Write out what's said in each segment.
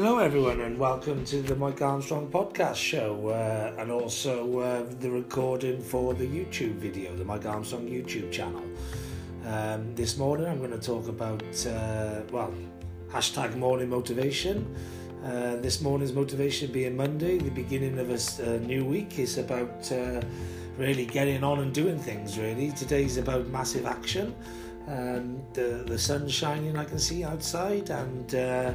Hello, everyone, and welcome to the Mike Armstrong podcast show, uh, and also uh, the recording for the YouTube video, the Mike Armstrong YouTube channel. Um, this morning, I'm going to talk about, uh, well, hashtag morning motivation. Uh, this morning's motivation being Monday, the beginning of a, a new week, is about uh, really getting on and doing things. Really, today's about massive action. Um, the the sun's shining, I can see outside, and uh,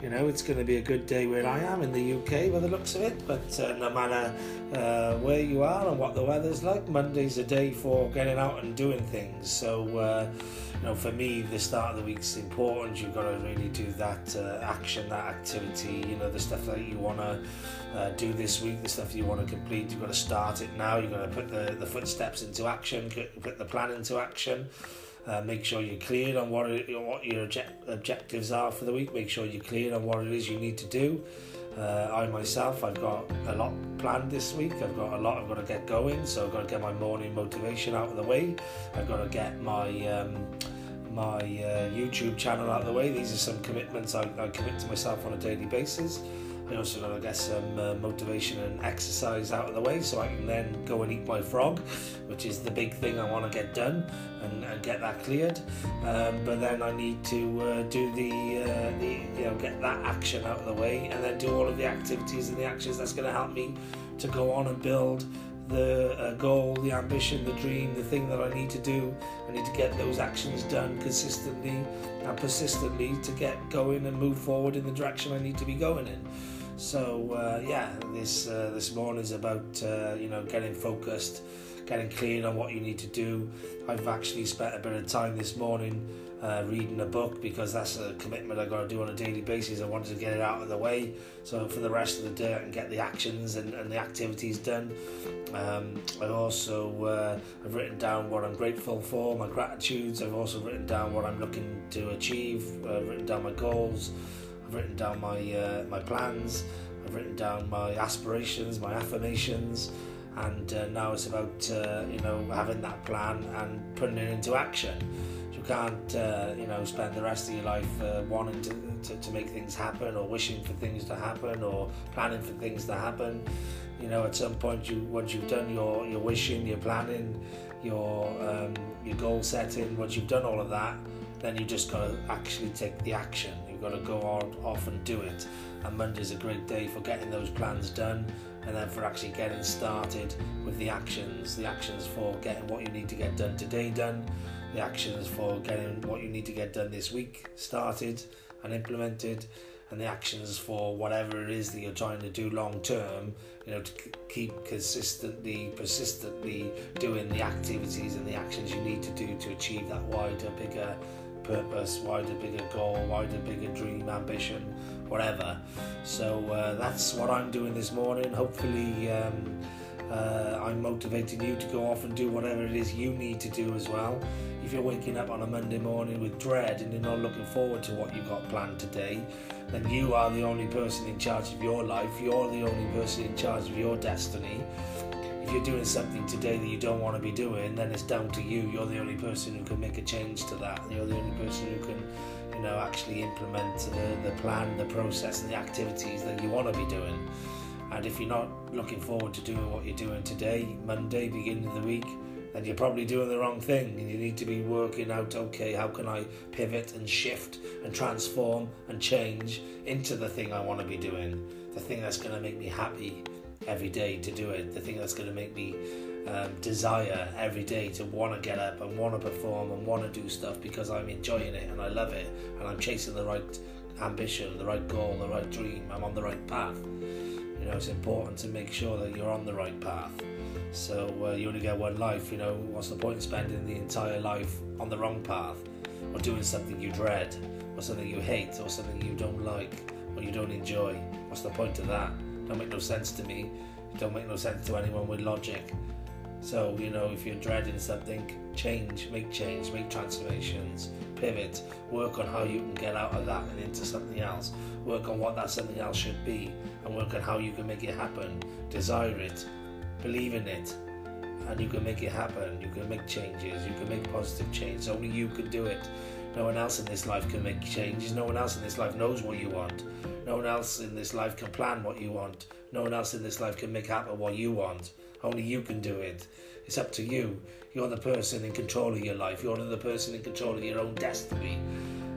you know it's going to be a good day where I am in the UK by the looks of it. But uh, no matter uh, where you are and what the weather's like, Monday's a day for getting out and doing things. So uh, you know, for me, the start of the week's important. You've got to really do that uh, action, that activity. You know, the stuff that you want to uh, do this week, the stuff you want to complete. You've got to start it now. You've got to put the the footsteps into action, put the plan into action. Uh, make sure you're clear on what it, what your object, objectives are for the week. Make sure you're clear on what it is you need to do. Uh, I myself, I've got a lot planned this week. I've got a lot I've got to get going, so I've got to get my morning motivation out of the way. I've got to get my um, my uh, YouTube channel out of the way. These are some commitments I, I commit to myself on a daily basis. I also got to get some uh, motivation and exercise out of the way so I can then go and eat my frog, which is the big thing I want to get done and, and get that cleared. Um, but then I need to uh, do the, uh, the, you know, get that action out of the way and then do all of the activities and the actions that's going to help me to go on and build the uh, goal, the ambition, the dream, the thing that I need to do. I need to get those actions done consistently and persistently to get going and move forward in the direction I need to be going in. So uh, yeah, this uh, this is about uh, you know getting focused, getting clear on what you need to do. I've actually spent a bit of time this morning uh, reading a book because that's a commitment I got to do on a daily basis. I wanted to get it out of the way, so for the rest of the day I can get the actions and, and the activities done. Um, I also uh, I've written down what I'm grateful for, my gratitudes. I've also written down what I'm looking to achieve. I've written down my goals. I've written down my uh, my plans. I've written down my aspirations, my affirmations, and uh, now it's about uh, you know having that plan and putting it into action. You can't uh, you know spend the rest of your life uh, wanting to, to, to make things happen or wishing for things to happen or planning for things to happen. You know, at some point, you once you've done your your wishing, your planning, your um, your goal setting, once you've done all of that, then you just got to actually take the action You've got to go on off and do it. And Monday's a great day for getting those plans done and then for actually getting started with the actions. The actions for getting what you need to get done today done, the actions for getting what you need to get done this week started and implemented, and the actions for whatever it is that you're trying to do long term, you know, to keep consistently, persistently doing the activities and the actions you need to do to achieve that wider, bigger purpose, wider, bigger goal, wider, bigger dream, ambition, whatever. So uh, that's what I'm doing this morning. Hopefully, um, uh, I'm motivating you to go off and do whatever it is you need to do as well. If you're waking up on a Monday morning with dread and you're not looking forward to what you've got planned today, then you are the only person in charge of your life. You're the only person in charge of your destiny if you're doing something today that you don't want to be doing, then it's down to you. You're the only person who can make a change to that. You're the only person who can, you know, actually implement the, the plan, the process, and the activities that you want to be doing. And if you're not looking forward to doing what you're doing today, Monday, beginning of the week, then you're probably doing the wrong thing. And you need to be working out, okay, how can I pivot and shift and transform and change into the thing I want to be doing, the thing that's going to make me happy every day to do it, the thing that's going to make me um, desire every day to want to get up and want to perform and want to do stuff because I'm enjoying it and I love it and I'm chasing the right ambition, the right goal, the right dream. I'm on the right path. You know, it's important to make sure that you're on the right path. So uh, you only get one life. You know, what's the point in spending the entire life on the wrong path or doing something you dread or something you hate or something you don't like or you don't enjoy? What's the point of that? Don't make no sense to me. It don't make no sense to anyone with logic. So, you know, if you're dreading something, change, make change, make transformations, pivot, work on how you can get out of that and into something else. Work on what that something else should be and work on how you can make it happen. Desire it, believe in it, and you can make it happen. You can make changes, you can make positive change. Only you can do it. No one else in this life can make changes. No one else in this life knows what you want. No one else in this life can plan what you want. No one else in this life can make happen what you want. Only you can do it. It's up to you. You're the person in control of your life. You're the person in control of your own destiny.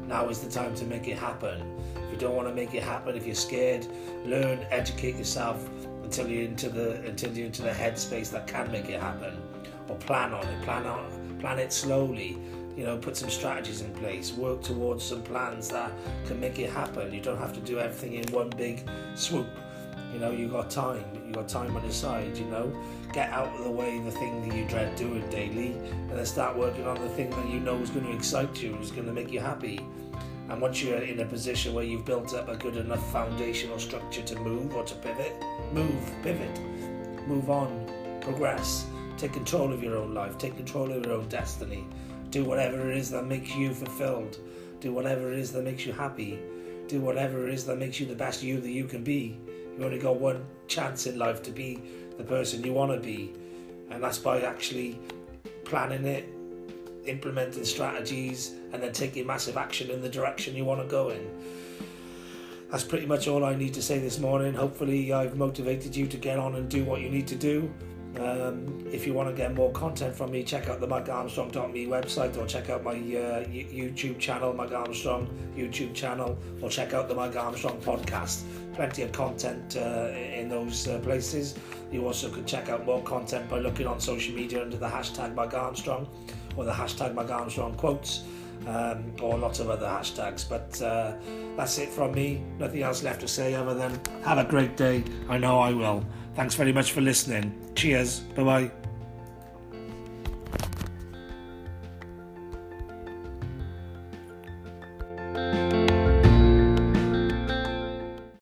Now is the time to make it happen. If you don't want to make it happen, if you're scared, learn, educate yourself until you're into the until you're into the headspace that can make it happen. Or plan on it. Plan on plan it slowly you know, put some strategies in place, work towards some plans that can make it happen. You don't have to do everything in one big swoop. You know, you got time. You got time on your side. You know, get out of the way the thing that you dread doing daily, and then start working on the thing that you know is going to excite you, is going to make you happy. And once you're in a position where you've built up a good enough foundational structure to move or to pivot, move, pivot, move on, progress, take control of your own life, take control of your own destiny. Do whatever it is that makes you fulfilled. Do whatever it is that makes you happy. Do whatever it is that makes you the best you that you can be. You only got one chance in life to be the person you want to be, and that's by actually planning it, implementing strategies, and then taking massive action in the direction you want to go in. That's pretty much all I need to say this morning. Hopefully, I've motivated you to get on and do what you need to do. Um, if you want to get more content from me, check out the MikeArmstrong.me website or check out my uh, YouTube channel, Mike Armstrong YouTube channel, or check out the Mike Armstrong podcast. Plenty of content uh, in those uh, places. You also can check out more content by looking on social media under the hashtag Mike Armstrong or the hashtag Mike Armstrong quotes. Um, or lots of other hashtags. But uh, that's it from me. Nothing else left to say other than have a great day. I know I will. Thanks very much for listening. Cheers. Bye bye.